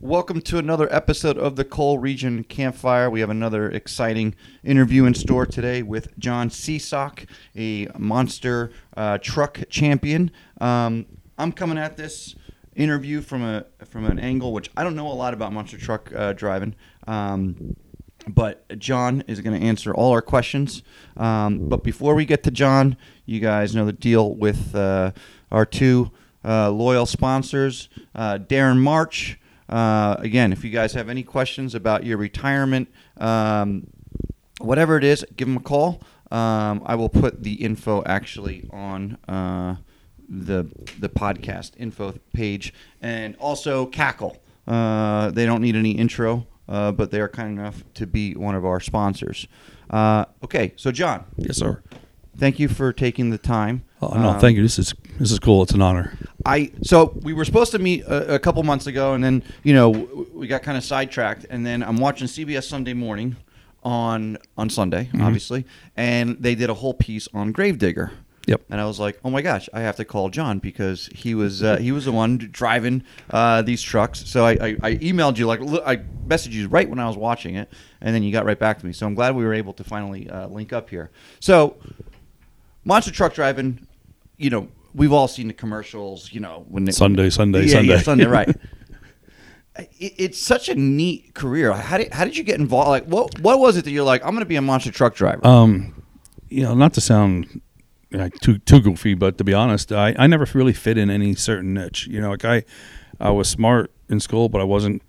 Welcome to another episode of the Coal Region Campfire. We have another exciting interview in store today with John Seasock, a monster uh, truck champion. Um, I'm coming at this interview from a from an angle which I don't know a lot about monster truck uh, driving. Um, but John is going to answer all our questions. Um, but before we get to John, you guys know the deal with uh, our two uh, loyal sponsors, uh, Darren March. Uh, again, if you guys have any questions about your retirement, um, whatever it is, give them a call. Um, I will put the info actually on uh, the the podcast info page, and also Cackle. Uh, they don't need any intro, uh, but they are kind enough to be one of our sponsors. Uh, okay, so John, Yes, sir. thank you for taking the time. Oh, no, thank you. This is this is cool. It's an honor. I so we were supposed to meet a, a couple months ago, and then you know w- we got kind of sidetracked, and then I'm watching CBS Sunday Morning on on Sunday, Mm-hmm. obviously, and they did a whole piece on Gravedigger. Yep. And I was like, oh my gosh, I have to call John because he was uh, he was the one driving uh, these trucks. So I, I, I emailed you like I messaged you right when I was watching it, and then you got right back to me. So I'm glad we were able to finally uh, link up here. So monster truck driving, you know, we've all seen the commercials. You know, when Sunday, Sunday, yeah, Sunday. yeah, Sunday, right. It, it's such a neat career. How did how did you get involved? Like, what what was it that you're like? I'm going to be a monster truck driver. Um, you know, not to sound like too too goofy, but to be honest, I, I never really fit in any certain niche. You know, like I I was smart in school, but I wasn't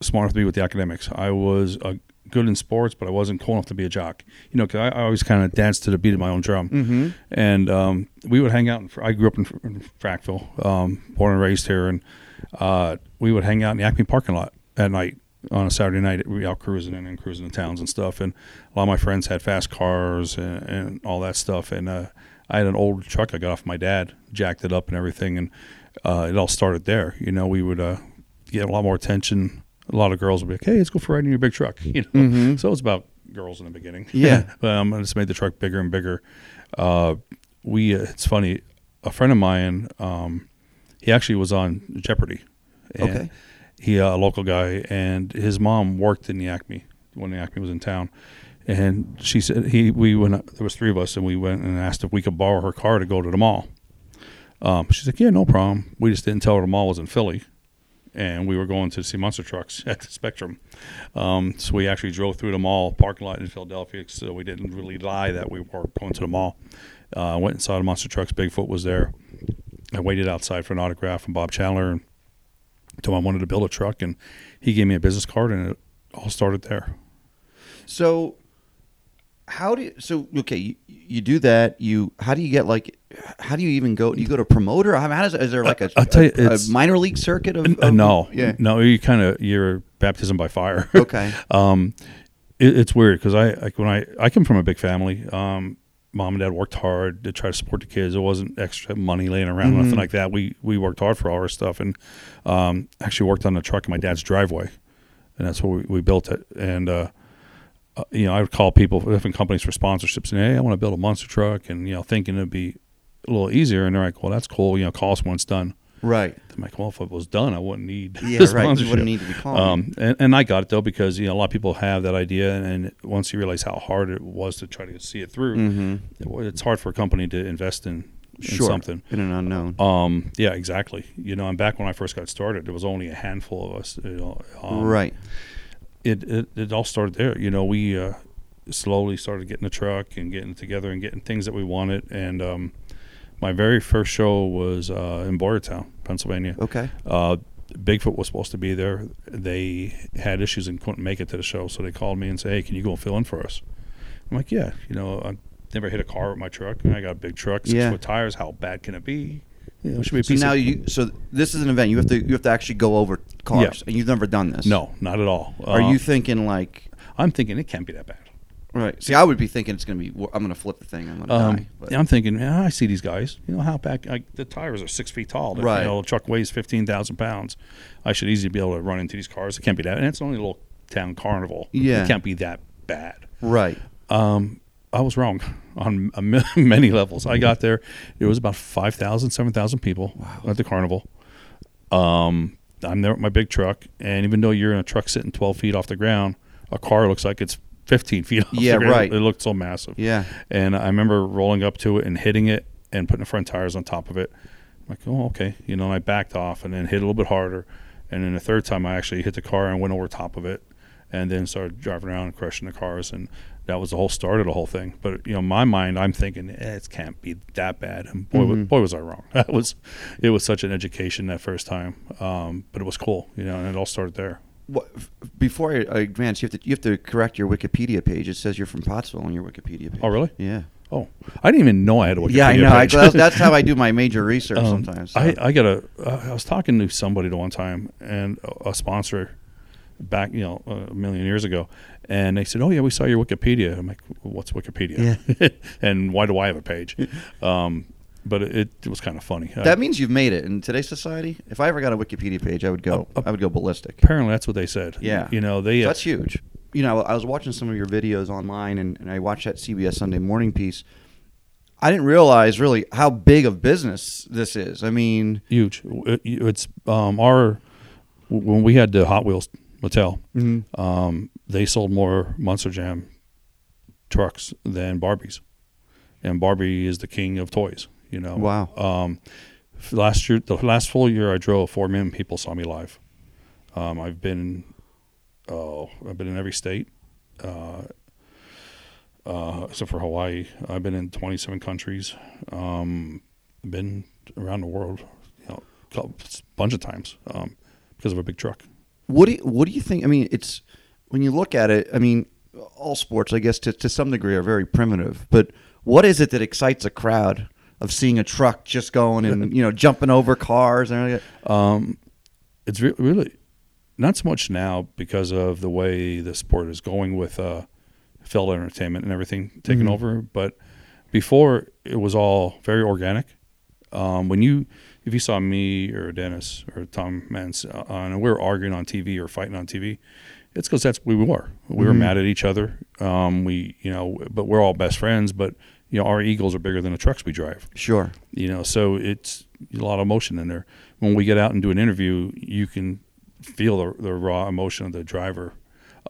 smart enough to be with the academics. I was uh, good in sports, but I wasn't cool enough to be a jock. You know, 'cause I, I always kind of danced to the beat of my own drum. mm-hmm. and um, we would hang out. In, I grew up in, in Frackville, um, born and raised here, and uh, we would hang out in the Acme parking lot at night on a Saturday night. We out cruising and, and cruising the towns and stuff. And a lot of my friends had fast cars and, and all that stuff. And uh, I had an old truck I got off my dad, jacked it up and everything, and uh, it all started there. You know, we would uh, get a lot more attention. A lot of girls will be like, "Hey, let's go for a ride in your big truck." You know, Mhm. so it's about girls in the beginning. Yeah. um, I just made the truck bigger and bigger. Uh, we, uh, it's funny, a friend of mine, um, he actually was on Jeopardy. And Okay. He, uh, a local guy, and his mom worked in the Acme when the Acme was in town. And she said he we went. There was three of us, and we went and asked if we could borrow her car to go to the mall. Um, she's like, "Yeah, no problem." We just didn't tell her the mall was in Philly, and we were going to see monster trucks at the Spectrum. Um, so we actually drove through the mall parking lot in Philadelphia, so we didn't really lie that we were going to the mall. Uh, went and saw the monster trucks. Bigfoot was there. I waited outside for an autograph from Bob Chandler and told him I wanted to build a truck, and he gave me a business card, and it all started there. So, how do you, so? Okay, you, you do that. You how do you get like? How do you even go? Do you go to promoter? How, how does is there like a, I'll tell you, a- a minor league circuit of, Uh, of- no, Yeah. no, you kind of you're baptism by fire. Okay. um, it, it's weird because I like when I I come from a big family. Um, mom and dad worked hard to try to support the kids. There wasn't extra money laying around, Mhm. nothing like that. We we worked hard for all our stuff, and um, actually worked on the truck in my dad's driveway, and that's where we, we built it. And uh, uh, you know, I would call people, for different companies for sponsorships, and hey, I want to build a monster truck, and you know, thinking it'd be a little easier. And they're like, well, that's cool. You know, call us when it's done. Right. I'm like, well, if it was done, I wouldn't need Yeah. right. You wouldn't need to be calling. Um, and, and I got it though because you know a lot of people have that idea, and, and once you realize how hard it was to try to see it through, mm-hmm. it- it's hard for a company to invest in, in Sure. something. In an unknown. Um, yeah, exactly. You know, and back when I first got started, there was only a handful of us. You know, um, right. It, it it all started there. You know, we uh, slowly started getting a truck and getting it together and getting things that we wanted. And um, my very first show was uh, in Boyertown, Pennsylvania. Okay. Uh, Bigfoot was supposed to be there. They had issues and couldn't make it to the show, so they called me and said, "Hey, can you go and fill in for us?" I'm like, "Yeah." You know, I never hit a car with my truck. I got a big truck, six Yeah. foot tires. How bad can it be? Yeah, it should be a So piece now of- you. So this is an event. You have to. You have to actually go over cars, and you've never done this. No, not at all. Are Uh, you thinking like? I'm thinking it can't be that bad. Right. See, I would be thinking it's going to be. I'm going to flip the thing. I'm going to Um, die. But, yeah, I'm thinking, yeah, I see these guys. You know how back like, the tires are six feet tall. Right. You know, the truck weighs fifteen thousand pounds. I should easily be able to run into these cars. It can't be that. And it's only a little town carnival. Yeah. it can't be that bad. right. Um, I was wrong on many levels. I got there. It was about 5,000, 7,000 people Wow. at the carnival. Um, I'm there with my big truck, and even though you're in a truck sitting 12 feet off the ground, a car looks like it's 15 feet off Yeah, the ground. right. It looked so massive. Yeah. And I remember rolling up to it and hitting it and putting the front tires on top of it. I'm like, oh, okay. You know, and I backed off and then hit a little bit harder. And then the third time, I actually hit the car and went over top of it and then started driving around and crushing the cars. And that was the whole start of the whole thing. But, you know, my mind, I'm thinking, eh, it can't be that bad. And boy, Mhm. boy was I wrong. That was, it was such an education that first time. Um, but it was cool, you know, and it all started there. What, before I, advance, you have to you have to correct your Wikipedia page. It says you're from Pottsville on your Wikipedia page. Oh, really? Yeah. Oh, I didn't even know I had a Wikipedia yeah, I know. I, that's, that's how I do my major research Um, sometimes. so. I, I got a. Uh, I was talking to somebody the one time and a, a sponsor back, you know, a million years ago, and they said, "Oh yeah, we saw your Wikipedia." I'm like, "What's Wikipedia?" and why do I have a page? Um, but it, it was kind of funny. I- that means you've made it in today's society. If I ever got a Wikipedia page, I would go. Uh, I would go ballistic. apparently, that's what they said. Yeah. you know, they. uh, That's huge. You know, I was watching some of your videos online, and, and I watched that CBS Sunday Morning piece. I didn't realize really how big of business this is. I mean, huge. It- it's um, our when we had the Hot Wheels Mattel. um, they sold more Monster Jam trucks than Barbies, and Barbie is the king of toys. You know. Wow. Um, last year, the last full year I drove, four million people saw me live. Um, I've been, oh, I've been in every state, uh, uh, except for Hawaii. I've been in 27 countries. Um, been around the world, you know, a bunch of times um, because of a big truck. What do you, what do you think? I mean, it's when you look at it. I mean, all sports, I guess, to to some degree, are very primitive. But what is it that excites a crowd of seeing a truck just going and you know jumping over cars and everything? Um, it's re- really not so much now because of the way the sport is going with uh, Feld Entertainment and everything taking Mhm. over, but before it was all very organic. Um, when you, if you saw me or Dennis or Tom Meents uh, and we were arguing on TV or fighting on TV, it's because that's what we were. We were Mhm. mad at each other. Um, we, you know, but we're all best friends. But you know, our egos are bigger than the trucks we drive Sure. you know so it's a lot of emotion in there when we get out and do an interview you can feel the, the raw emotion of the driver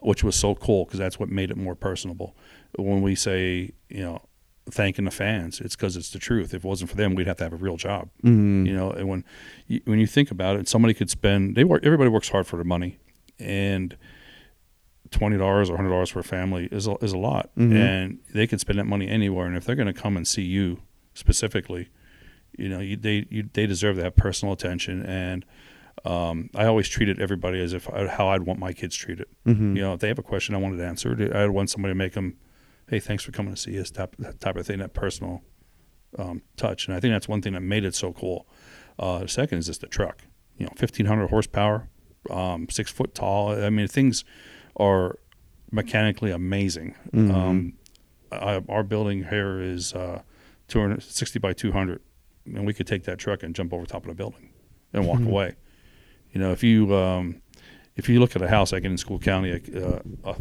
which was so cool because that's what made it more personable when we say you know thanking the fans it's because it's the truth if it wasn't for them we'd have to have a real job Mm. you know and when you, when you think about it somebody could spend they work everybody works hard for their money and twenty dollars or hundred dollars for a family is a, is a lot, Mhm. and they can spend that money anywhere. And if they're going to come and see you specifically, you know, you, they you, they deserve that personal attention. And um, I always treated everybody as if I, how I'd want my kids treated. Mhm. You know, if they have a question I wanted answered, I'd want somebody to make them, hey, thanks for coming to see us, type, that type of thing, that personal um, touch. And I think that's one thing that made it so cool. Uh, the second is just the truck. You know, fifteen hundred horsepower, um, six foot tall. I mean, things are mechanically amazing. Mhm. Um, I, our building here is uh, 260 by 200, and we could take that truck and jump over top of the building and walk Mhm. away. You know, if you um, if you look at a house like in Schuylkill County, uh, a,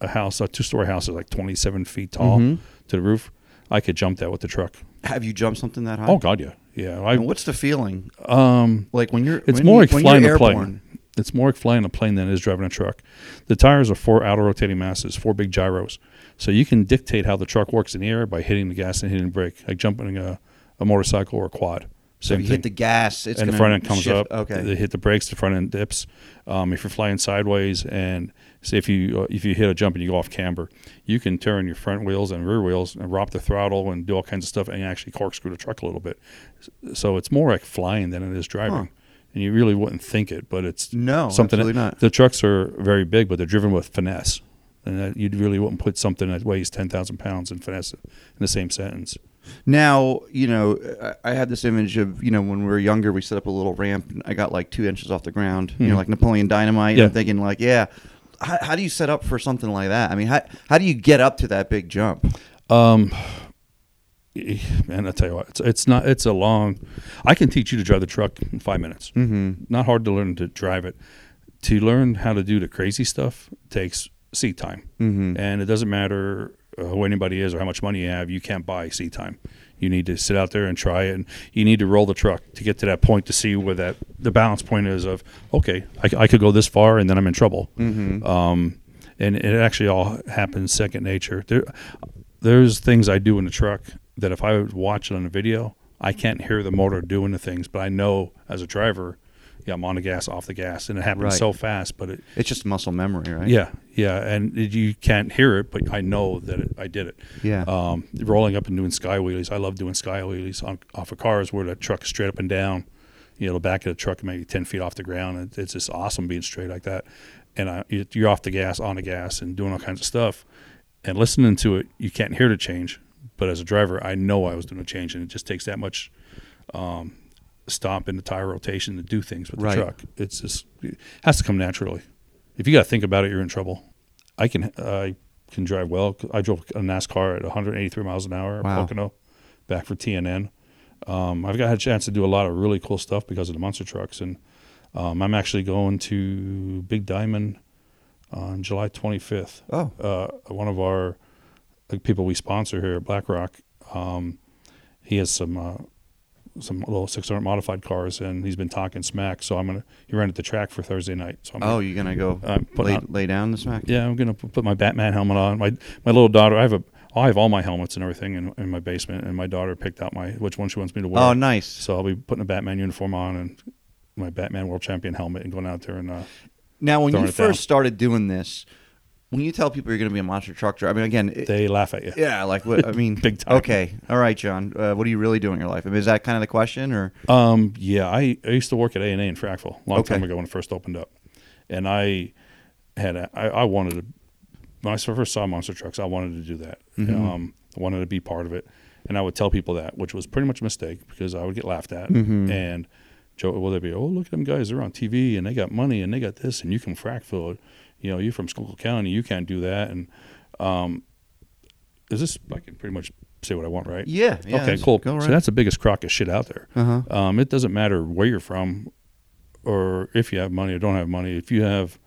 a house, a two story house is like 27 feet tall Mhm. to the roof. I could jump that with the truck. Have you jumped something that high? Oh God, yeah, yeah. I And what's the feeling um, like when you're? it's when more you- like flying a plane. It's more like flying a plane than it is driving a truck. The tires are four outer rotating masses, four big gyros. So you can dictate how the truck works in the air by hitting the gas and hitting the brake, like jumping a, a motorcycle or a quad. So if you thing. hit the gas, it's and the front end comes shift- up. Okay. They hit the brakes, the front end dips. Um, if you're flying sideways and say if you uh, if you hit a jump and you go off camber, you can turn your front wheels and rear wheels and rock the throttle and do all kinds of stuff and actually corkscrew the truck a little bit. So it's more like flying than it is driving. Huh. And you really wouldn't think it, but it's no, something absolutely not. the trucks are very big, but they're driven with finesse. And that you really wouldn't put something that weighs 10,000 pounds and finesse in the same sentence. Now, you know, I I had this image of, you know, when we were younger, we set up a little ramp and I got like two inches off the ground, you know, Mhm. like Napoleon Dynamite. Yeah. I'm thinking, like, yeah, how, how do you set up for something like that? I mean, how, how do you get up to that big jump? Um, and I tell you what, it's, it's not, it's a long, I can teach you to drive the truck in five minutes. Mm-hmm. Not hard to learn to drive it. To learn how to do the crazy stuff takes seat time. Mm-hmm. And it doesn't matter uh, who anybody is or how much money you have, you can't buy seat time. You need to sit out there and try it, and you need to roll the truck to get to that point to see where that the balance point is of okay, I, I could go this far, and then I'm in trouble. Mm-hmm. Um, and it actually all happens second nature. There, there's things I do in the truck that if I watch it on a video, I can't hear the motor doing the things, but I know as a driver, yeah, I'm on the gas, off the gas, and it happens Right. so fast. But it, It's just muscle memory, right? yeah, yeah, and it, you can't hear it, but I know that it, I did it. Yeah. Um, rolling up and doing sky wheelies, I love doing sky wheelies on off of cars where the truck is straight up and down. You know, the back of the truck maybe ten feet off the ground. and It's just awesome being straight like that. And I, you- you're off the gas, on the gas, and doing all kinds of stuff. And listening to it, you can't hear the change. But as a driver, I know I was doing a change, and it just takes that much um, stomp in the tire rotation to do things with the Right. truck. It's just it has to come naturally. If you got to think about it, you're in trouble. I can I can drive well. I drove a NASCAR at 183 miles an hour at Wow. Pocono, back for TNN. Um, I've got a chance to do a lot of really cool stuff because of the monster trucks, and um, I'm actually going to Big Diamond on July 25th Oh. uh, one of our uh, people we sponsor here at BlackRock, um, he has some uh, some little 600 modified cars, and he's been talking smack. So I'm gonna he rented the track for Thursday night. So I'm Oh, you're gonna go I'm lay, out- lay down the smack? yeah, I'm gonna put my Batman helmet on. My my little daughter, I have a I have all my helmets and everything in, in my basement, and my daughter picked out my which one she wants me to wear. Oh, nice. So I'll be putting a Batman uniform on and my Batman World Champion helmet and going out there and uh, Now, when you it down. first started doing this, when you tell people you're going to be a monster truck driver, I mean, again, it, they laugh at you. yeah, like what? I mean, Big time. Okay, all right, John. Uh, what do you really do in your life? I mean, is that kind of the question, or Um, yeah, I, I used to work at A and A in Frackville a long Okay. time ago when it first opened up, and I had a, I, I wanted to when I first saw monster trucks, I wanted to do that. Mhm. Um, I wanted to be part of it, and I would tell people that, which was pretty much a mistake because I would get laughed at, Mhm. and Joe, well, they'd be, oh, look at them guys, they're on TV and they got money and they got this, and you can Frackville, you know, you're from Schuylkill County, you can't do that, and um, is this I can pretty much say what I want, right? yeah? yeah okay, cool. Go So that's the biggest crock of shit out there. uh huh. Um, it doesn't matter where you're from or if you have money or don't have money. If you have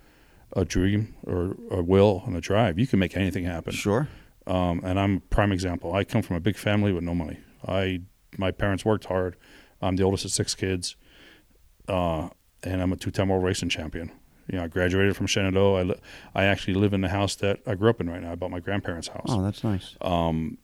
a dream or a will and a drive, you can make anything happen. Sure. Um, and I'm a prime example. I come from a big family with no money. I my parents worked hard. I'm the oldest of six kids, uh, and I'm a two-time world racing champion. You know, I graduated from Shenandoah. I, li- I actually live in the house that I grew up in right now. I bought my grandparents' house Oh, that's nice. um,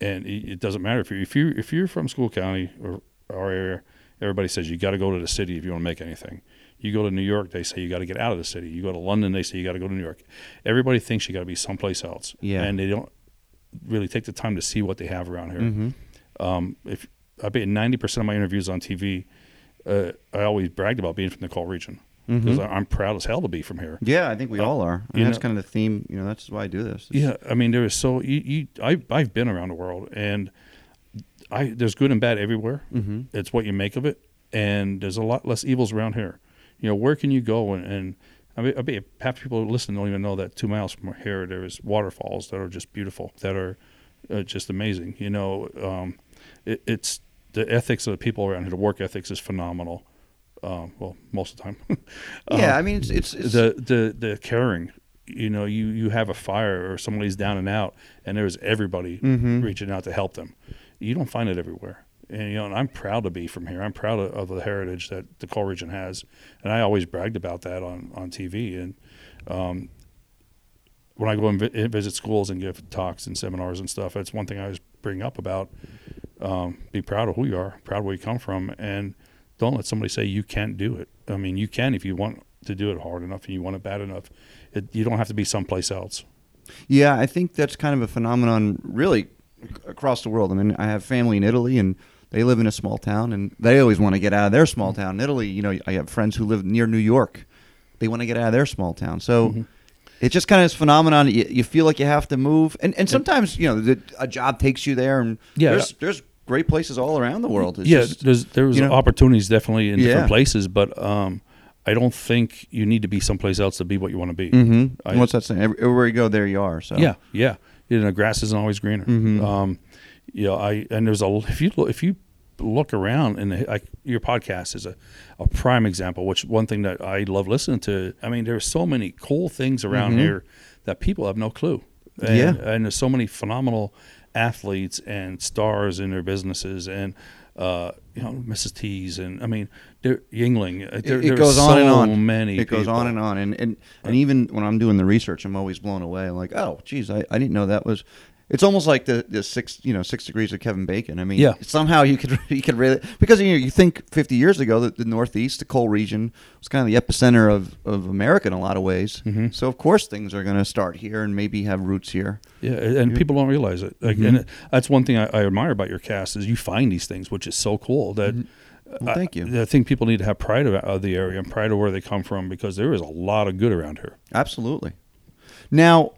and it, it doesn't matter if you if you if you're from Schuylkill County or our area, everybody says you got to go to the city if you want to make anything. You go to New York, they say you got to get out of the city. You go to London, they say you got to go to New York. Everybody thinks you got to be someplace else, Yeah. and they don't really take the time to see what they have around here. Mm-hmm. Um, if I bet ninety percent of my interviews on TV, uh, I always bragged about being from the Coal region because Mhm. I'm proud as hell to be from here. Yeah, I think we Uh, all are. And that's know- kind of the theme. You know, that's why I do this. It's- Yeah, I mean there is so you, you I I've been around the world and I there's good and bad everywhere. Mhm. It's what you make of it, and there's a lot less evils around here. You know, where can you go and, and I mean, I bet half people who listen don't even know that two miles from here there is waterfalls that are just beautiful, that are uh, just amazing. You know, um, it, it's the ethics of the people around here. The work ethics is phenomenal. Um, well, most of the time. Yeah, Um, I mean, it's it's, it's the the the caring you know you you have a fire or somebody's down and out and there's everybody Mhm. reaching out to help them you don't find it everywhere and you know and i'm proud to be from here i'm proud of, of the heritage that the coal region has and i always bragged about that on on tv and um when i go and vi- visit schools and give talks and seminars and stuff that's one thing i always bring up about um, be proud of who you are proud of where you come from and don't let somebody say you can't do it i mean you can if you want to do it hard enough and you want it bad enough it, you don't have to be someplace else Yeah, I think that's kind of a phenomenon really across the world. I mean, I have family in Italy and they live in a small town and they always want to get out of their small town. In Italy, you know, I have friends who live near New York. They want to get out of their small town. So Mhm. it's just kind of this phenomenon. You, you feel like you have to move. And, and sometimes, you know, the, a job takes you there and Yeah. there's, there's great places all around the world. It's yeah just- there's there's you know- opportunities definitely in Yeah. different places but um i don't think you need to be someplace else to be what you want to be Mhm. I- What's that saying? Everywhere you go, there you are. So Yeah, yeah. You know, grass isn't always greener. Mhm. Um, you know, I and there's a if you look, if you look around and your podcast is a, a prime example. Which one thing that I love listening to. I mean, there's so many cool things around Mhm. here that people have no clue. And, Yeah. and there's so many phenomenal athletes and stars in their businesses and uh, you know Mrs. T's and I mean Yuengling. uh, There, it, it goes are on and on. Many. It goes on and on, and and and even when I'm doing the research, I'm always blown away. I'm like, oh, geez, I, I didn't know that was. It's almost like the, the six you know six degrees of Kevin Bacon. I mean, Yeah. somehow you could you could really because you know you think 50 years ago that the Northeast, the coal region, was kind of the epicenter of, of America in a lot of ways. Mhm. So of course things are going to start here and maybe have roots here. Yeah, and people don't realize it. Like, Mhm. and it, that's one thing I, I admire about your cast is you find these things, which is so cool. That Well, thank you. I, I think people need to have pride of, of the area and pride of where they come from because there is a lot of good around here. Absolutely. Now,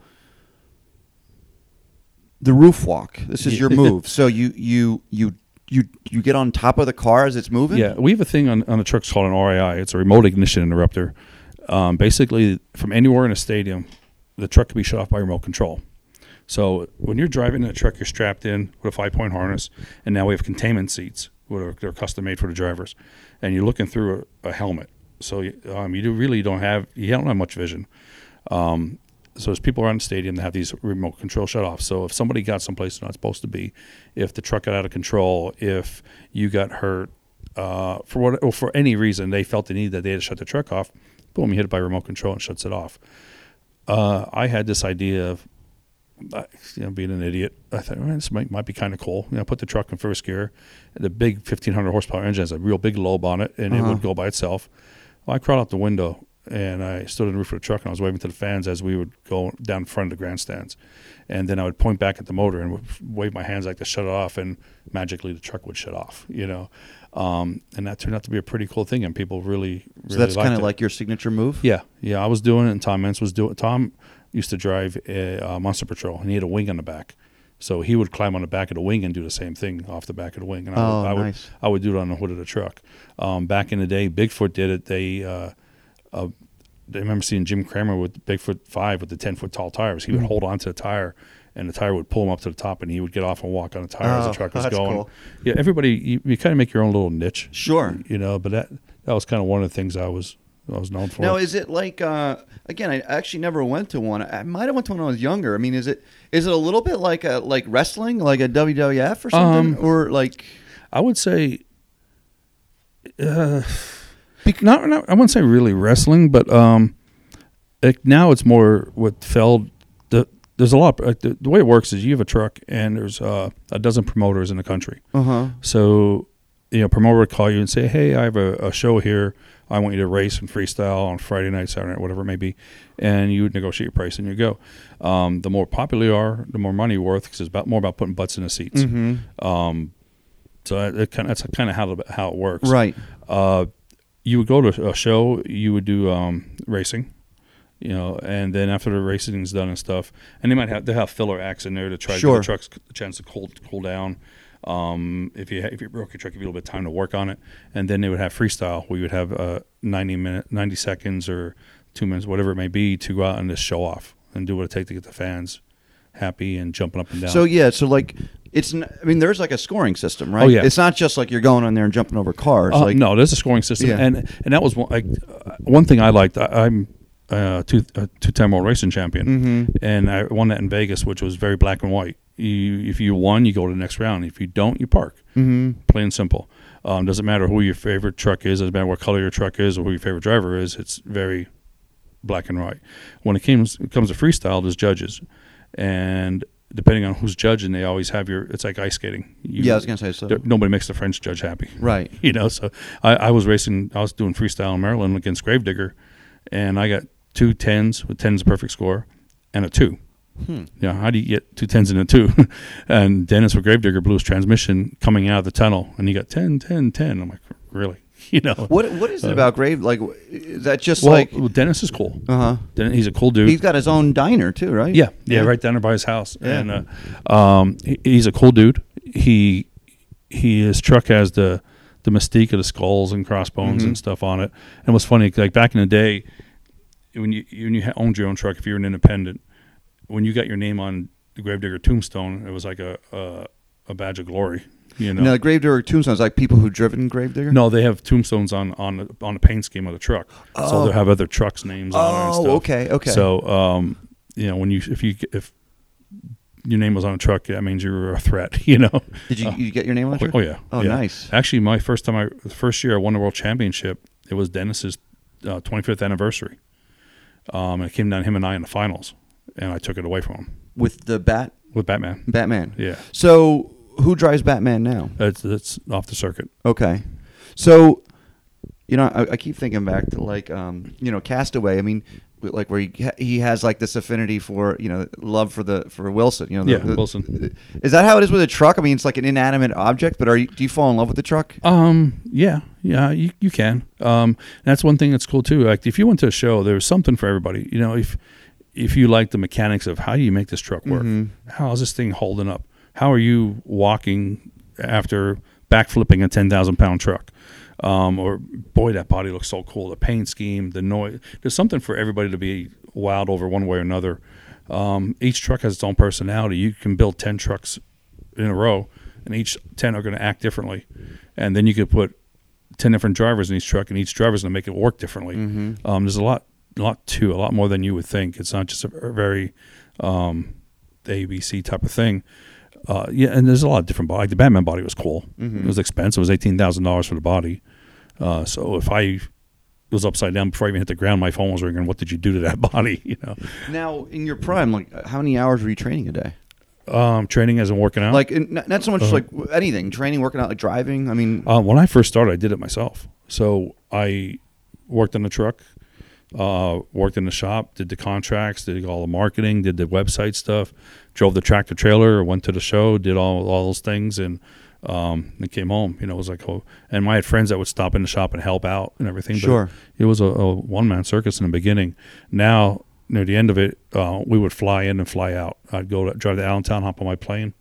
the roof walk. This is your move. so you you you you you get on top of the car as it's moving. Yeah, we have a thing on, on the trucks called an RII. It's a remote ignition interrupter. Um, basically, from anywhere in a stadium, the truck can be shut off by remote control. So when you're driving in a truck, you're strapped in with a five point harness, and now we have containment seats, which are they're custom made for the drivers, and you're looking through a, a helmet. So you- um, you do really don't have you don't have much vision. Um, so there's people around the stadium that have these remote control shut off. So if somebody got someplace they're not supposed to be, if the truck got out of control, if you got hurt uh, for what or for any reason, they felt the need that they had to shut the truck off. Boom, you hit it by remote control and shuts it off. Uh, I had this idea of, uh, you know, being an idiot. I thought well, this might, might be kind of cool. You know, put the truck in first gear. The big 1500 horsepower engine has a real big lobe on it, and it Uh-huh. would go by itself. Well, I crawled out the window and I stood on the roof of the truck and I was waving to the fans as we would go down in front of the grandstands. And then I would point back at the motor and would wave my hands like to shut it off, and magically the truck would shut off. You know, um, and that turned out to be a pretty cool thing, and people really, really So that's kind of like your signature move. Yeah, yeah. I was doing it, and Tom Meents was doing. Tom used to drive a, uh Monster Patrol, and he had a wing on the back, so he would climb on the back of the wing and do the same thing off the back of the wing. And I Oh, would, I would, nice. I would do it on the hood of the truck. Um, back in the day, Bigfoot did it. They, uh, uh, I remember seeing Jim Kramer with Bigfoot Five with the ten foot tall tires. He would Mhm. hold on to the tire. And the tire would pull him up to the top, and he would get off and walk on the tire as Oh, the truck was that's going. cool. Yeah, everybody, you, you kind of make your own little niche, Sure. you know. But that that was kind of one of the things I was I was known for. Now, is it like uh, again? I actually never went to one. I might have went to one when I was younger. I mean, is it is it a little bit like a like wrestling, like a WWF or something, Um, or like I would say, uh, not, not I wouldn't say really wrestling, but um, like now it's more with Feld. The there's a lot. The, the way it works is you have a truck and there's uh, a dozen promoters in the country. uh huh? So you know, promoter would call you and say, "Hey, I have a, a show here. I want you to race and freestyle on Friday night, Saturday night, whatever it may be." And you would negotiate your price and you go. Um, the more popular you are, the more money you're worth because it's about more about putting butts in the seats. Mm-hmm. Um, so it, it kind of, that's kind of how how it works. Right. Uh, you would go to a show. You would do um, racing, you know, and then after the racing's done and stuff, and they might have they have filler acts in there to try Sure. to give the trucks a chance to cool cool down. Um, if you if you broke your truck, give you a little bit of time to work on it, and then they would have freestyle. where you would have uh, ninety minute, ninety seconds or two minutes, whatever it may be, to go out and just show off and do what it takes to get the fans happy and jumping up and down. So yeah, so like it's. n- I mean, there's like a scoring system, right? Oh, yeah. It's not just like you're going on there and jumping over cars. Uh, like no, there's a scoring system, Yeah. and and that was one like uh, one thing I liked. I, I'm uh, two a two-time world racing champion, Mhm. and I won that in Vegas, which was very black and white. You, if you won, you go to the next round. If you don't, you park. Mm-hmm. Plain and simple. Um, doesn't matter who your favorite truck is. Doesn't matter what color your truck is or who your favorite driver is. It's very black and white. When it comes it comes to freestyle, there's judges, and depending on who's judging, they always have your. It's like ice skating. You, Yeah, I was gonna say so. Nobody makes the French judge happy Right. you know so I, I was racing i was doing freestyle in maryland against gravedigger and i got two tens with tens a perfect score and a two Hmm. you know how do you get two tens and a two and dennis with gravedigger blew his transmission coming out of the tunnel and he got 10 10 10 i'm like really you know What What is it Uh, about Grave? Like, is that just well, like? well, dennis is cool Uh huh. He's a cool dude He's got his own diner too, right? Yeah, yeah, Yeah. right down there by his house. Yeah. And uh, um, he, he's a cool dude. He he his truck has the the mystique of the skulls and crossbones Mhm. and stuff on it. And it was funny, like back in the day, when you when you owned your own truck, if you were an independent, when you got your name on the Gravedigger tombstone, it was like a a, a badge of glory. You know. Now, the Gravedigger tombstones, like people who driven Gravedigger. no, they have tombstones on on the, on the paint scheme of the truck, oh. so Oh. they'll have other trucks' names on it. And Oh, stuff. okay, okay. So, um, you know, when you if you if your name was on a truck, that means you were a threat. You know. Did you, you get your name on Oh, truck? oh, yeah. Oh, yeah. nice. Actually, my first time I first year I won the world championship, it was Dennis's uh, 25th anniversary. Um, and it came down to him and I in the finals, and I took it away from him With the Bat with Batman. Batman. Yeah, So who drives Batman now? it's, it's off the circuit. Okay. So, you know, I, I keep thinking back to like, um, you know, Castaway. I mean, like where he he has like this affinity for you know love for the for Wilson. You know, the, Yeah, the- Wilson. Is that how it is with a truck? I mean, it's like an inanimate object, but are you do you fall in love with the truck? Um, yeah, yeah, you, you can. Um, that's one thing that's cool too. Like if you went to a show, there's something for everybody. You know, if if you like the mechanics of how do you make this truck work, Mhm. how is this thing holding up? How are you walking after backflipping a ten thousand pound truck? Um, or boy, that body looks so cool. The paint scheme, the noise. There's something for everybody to be wild over one way or another. Um, each truck has its own personality. You can build ten trucks in a row, and each ten are going to act differently. And then you could put ten different drivers in each truck, and each driver's going to make it work differently. Mm-hmm. Um, there's a lot, a lot to a lot more than you would think. It's not just a, a very um, ABC type of thing. Uh, yeah, and there's a lot of different body. Like the Batman body was cool. Mhm. It was expensive. It was eighteen thousand dollars for the body. Uh, so if I was upside down before I even hit the ground, my phone was ringing. What did you do to that body? You know, Now, in your prime, like how many hours were you training a day? um, training as I'm working out. Like, in, not, not so much Uh-huh. like anything, training, working out, like driving. I mean, Uh, when I first started, I did it myself. So I worked on the truck, uh, worked in the shop, did the contracts, did all the marketing, did the website stuff, drove the tractor trailer, went to the show, did all all those things, and um, and came home. You know, it was like, oh, and I had friends that would stop in the shop and help out and everything. but Sure. it was a, a one man circus in the beginning. Now, near the end of it, uh, we would fly in and fly out. I'd go to, drive to Allentown, hop on my plane,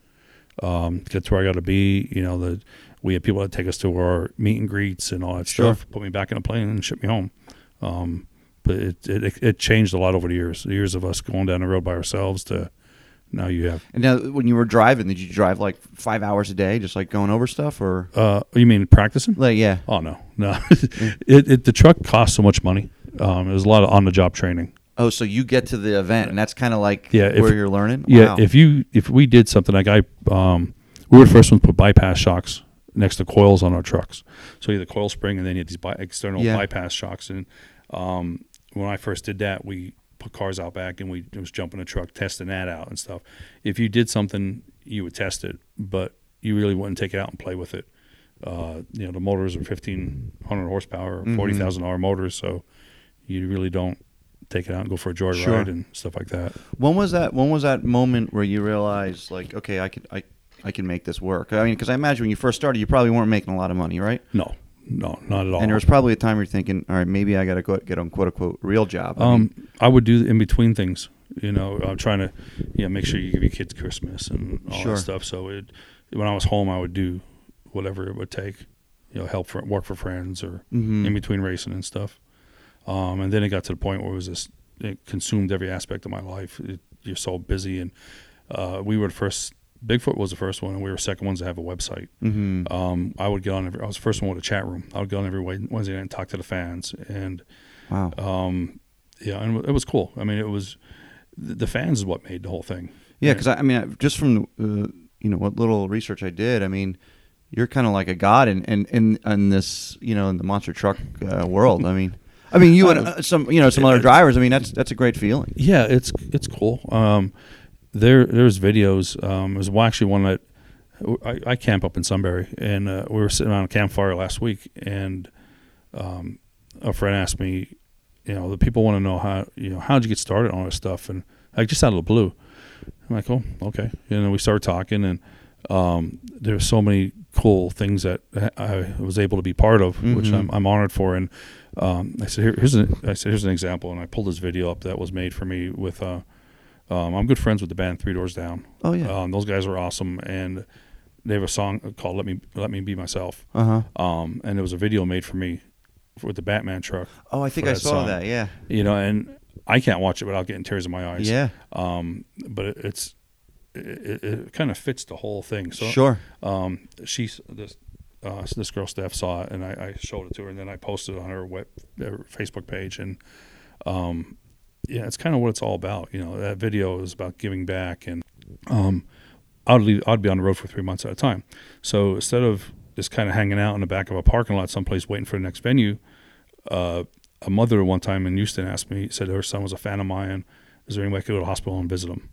um, get to where I got to be. You know, the we had people that take us to our meet and greets and all that Sure. stuff, put me back in a plane and ship me home. Um, but it, it it changed a lot over the years. The years of us going down the road by ourselves to now you have. and now when you were driving, did you drive like five hours a day, just like going over stuff, or Uh, you mean practicing? like yeah? Oh no, no. it, it the truck costs so much money. Um, there's a lot of on the job training. Oh, so you get to the event, and that's kind of like Yeah, if- where you're learning. Yeah, Wow. if you if we did something like I, um, we were the first ones to put bypass shocks next to coils on our trucks. So you had the coil spring, and then you had these by, external Yeah. bypass shocks. And um, when I first did that, we put cars out back, and we was jumping a truck, testing that out and stuff. If you did something, you would test it, but you really wouldn't take it out and play with it. Uh, you know, the motors are fifteen hundred horsepower, Mhm. forty thousand hour motors, so you really don't take it out and go for a joyride Sure. and stuff like that. When was that? When was that moment where you realized, like, okay, I can, I, I can make this work? I mean, because I imagine when you first started, you probably weren't making a lot of money, right? No, no, not at all. And there was probably a time you're thinking, all right, maybe I got to go get on quote unquote real job. I mean, Um, I would do in between things. You know, I'm trying to, you know, make sure you give your kids Christmas and all Sure. that stuff. So it, when I was home, I would do whatever it would take. You know, help for work for friends or Mhm. in between racing and stuff. Um, and then it got to the point where it was just it consumed every aspect of my life. It, you're so busy, and uh, we were the first. Bigfoot was the first one, and we were second ones to have a website. Mhm. Um, I would get on. Every, I was the first one with a chat room. I would get on every Wednesday night and talk to the fans, and wow. um, yeah, and it was cool. I mean, it was the fans is what made the whole thing. Yeah, because I, I mean, just from uh, you know what little research I did, I mean, you're kind of like a god in in in, in this you know in the monster truck uh, world. I mean, I mean, you and uh, some you know some other drivers. I mean, that's that's a great feeling. Yeah, it's it's cool. Um, there there's videos. Um, there's actually one that I, I camp up in Sunbury, and uh, we were sitting on a campfire last week, and um, a friend asked me, you know, the people want to know how you know how'd you get started on this stuff, and like just out of the blue, I'm like, oh, okay, and then we started talking, and um, there's so many cool things that I was able to be part of, which Mhm. I'm, I'm honored for, and um, I said, Here, here's an I said, here's an example, and I pulled this video up that was made for me with. Uh, um, I'm good friends with the band Three Doors Down. Oh yeah. Um, those guys are awesome, and they have a song called "Let Me Let Me Be Myself." Uh huh. Um, and there was a video made for me with the Batman truck. Oh, I think I that saw song. that. Yeah. You know, and I can't watch it without getting tears in my eyes. Yeah. Um, but it, it's it, it, it kind of fits the whole thing. So sure. um, she's this uh, this girl Steph saw it, and I, I showed it to her, and then I posted it on her web her Facebook page, and um, yeah, it's kind of what it's all about. You know, that video is about giving back, and um, I'd leave, I'd be on the road for three months at a time. So instead of just kind of hanging out in the back of a parking lot someplace waiting for the next venue, uh, a mother one time in Houston asked me, said her son was a fan of mine. Is there any way I could go to the hospital and visit him?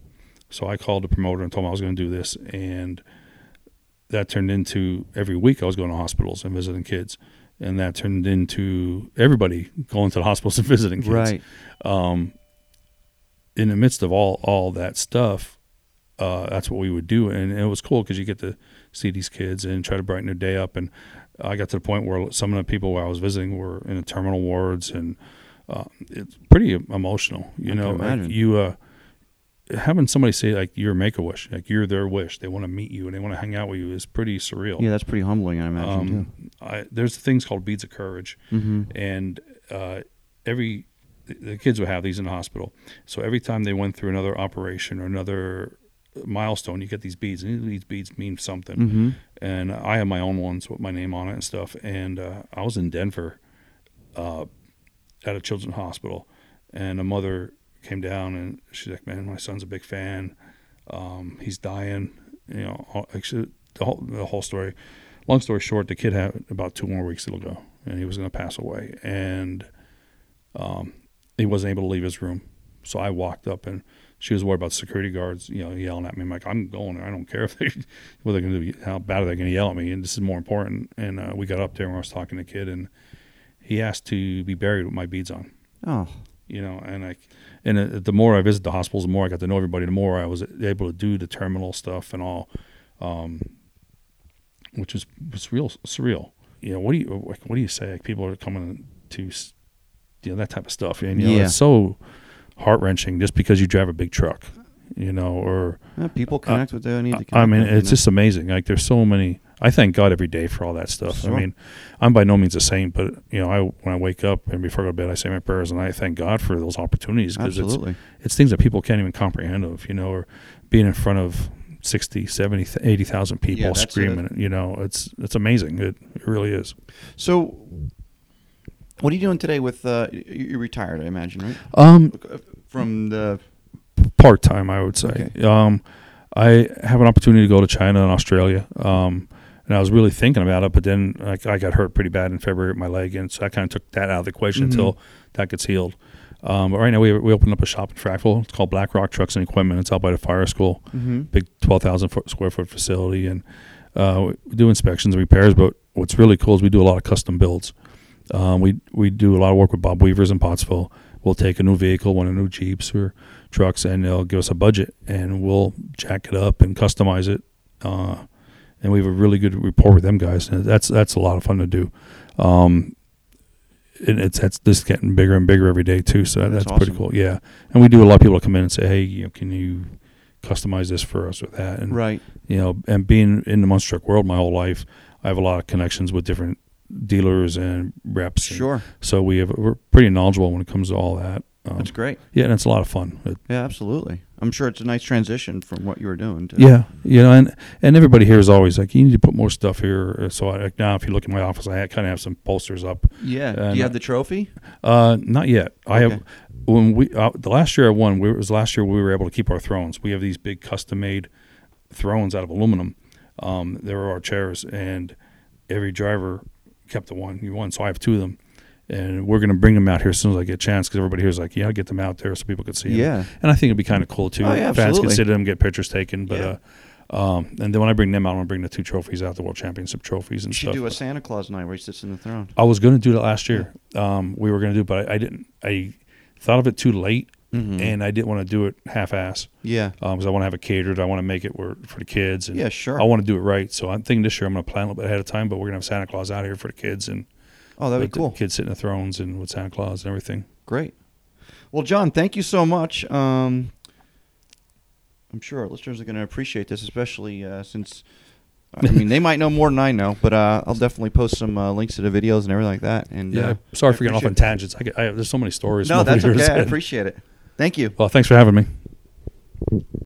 So I called the promoter and told him I was going to do this, and that turned into every week I was going to hospitals and visiting kids, and that turned into everybody going to the hospitals and visiting kids. Right. Um, in the midst of all all that stuff, uh, that's what we would do, and it was cool because you get to see these kids and try to brighten their day up. And I got to the point where some of the people where I was visiting were in the terminal wards, and uh, it's pretty emotional. You I know, like you uh, having somebody say like you're make a wish, like you're their wish. They want to meet you and they want to hang out with you is pretty surreal. Yeah, that's pretty humbling, I imagine Um, I, there's things called beads of courage. Mm-hmm. and uh, every the- kids would have these in the hospital. So every time they went through another operation or another milestone, you get these beads, and these beads mean something. Mm-hmm. And I have my own ones with my name on it and stuff. And uh, I was in Denver uh, at a children's hospital, and a mother came down and she's like, "Man, my son's a big fan. Um, he's dying." You know, actually, the whole, the whole story. Long story short, the kid had about two more weeks to go, and he was going to pass away, and um, he wasn't able to leave his room. So I walked up, and she was worried about security guards, you know, yelling at me. I'm like, I'm going there. I don't care if they, what they're going to do, how bad are they going to yell at me, and this is more important. And uh, we got up there, and I was talking to the kid, and he asked to be buried with my beads on Oh, you know and i and uh, the more i visit the hospitals the more i got to know everybody the more i was able to do the terminal stuff and all um which was was real surreal you know what do you like, what do you say like people are coming to you know that type of stuff and you know Yeah. it's so heart-wrenching just because you drive a big truck you know or yeah, people connect with they need to connect Uh, I mean, with, it's know? just amazing. Like, there's so many. I thank God every day for all that stuff. Sure. I mean, I'm by no means a saint, but you know, I when I wake up and before I go to bed, I say my prayers and I thank God for those opportunities because it's it's things that people can't even comprehend of. You know, or being in front of 60, 70, 80,000 people Yeah, screaming. You know, it's it's amazing. It, it really is. So, what are you doing today with, uh, you're retired, I imagine, right? Um, From the, part time, I would say. Um, I have an opportunity to go to China and Australia. Um, and I was really thinking about it, but then like, I got hurt pretty bad in February with my leg, and so I kind of took that out of the equation Mhm. until that gets healed. Um, but right now, we, we opened up a shop in Frackville. It's called Black Rock Trucks and Equipment. It's out by the fire school, mm-hmm. big 12,000 square foot facility. And uh, we do inspections and repairs, but what's really cool is we do a lot of custom builds. Um, we, we do a lot of work with Bob Weavers in Pottsville. We'll take a new vehicle, one of the new Jeeps or trucks, and they'll give us a budget, and we'll jack it up and customize it. Uh, and we have a really good rapport with them guys, and that's that's a lot of fun to do. Um, and it's that's just getting bigger and bigger every day too. So That's that's, pretty cool. Yeah, and we do a lot of people come in and say, "Hey, you know, can you customize this for us or that?" And Right. you know, and being in the monster truck world my whole life, I have a lot of connections with different dealers and reps. and Sure. so we have we're pretty knowledgeable when it comes to all that. Um, That's great. yeah, and it's a lot of fun. It- Yeah, absolutely. I'm sure it's a nice transition from what you were doing. To, yeah, you know, and and everybody here is always like, you need to put more stuff here. So I, like now, if you look in my office, I kind of have some posters up. Yeah. Do you have the trophy? Uh, not yet. I have when we uh, the last year I won. We, it was last year we were able to keep our thrones. We have these big custom made thrones out of aluminum. Um, they were our chairs, and every driver kept the one you won. So I have two of them, and we're going to bring them out here as soon as I get a chance because everybody here is like, yeah, get them out there so people could see them. Yeah. And I think it'd be kind of cool too. Oh, yeah, Fans absolutely. can sit in them, get pictures taken. But Yeah. uh, um, and then when I bring them out, I'm gonna bring the two trophies out, the World Championship trophies You and should stuff. do a Santa Claus night where he sits in the throne. I was going to do that last year. Um, we were going to do, it, but I, I didn't. I thought of it too late, Mhm. and I didn't want to do it half-ass Yeah. because I want to have it catered. I want to make it where, for the kids, and Yeah, sure. I want to do it right. So I'm thinking this year I'm going to plan a little bit ahead of time, but we're going to have Santa Claus out here for the kids and Oh, that'd be cool. kids sitting in the thrones and with Santa Claus and everything. Great. Well, John, thank you so much. Um, I'm sure our listeners are going to appreciate this, especially uh, since, I mean, they might know more than I know, but uh, I'll definitely post some uh, links to the videos and everything like that. And Yeah, uh, sorry for getting off on tangents. I, get- I, there's so many stories. No, that's okay. I appreciate it. Thank you. well, thanks for having me.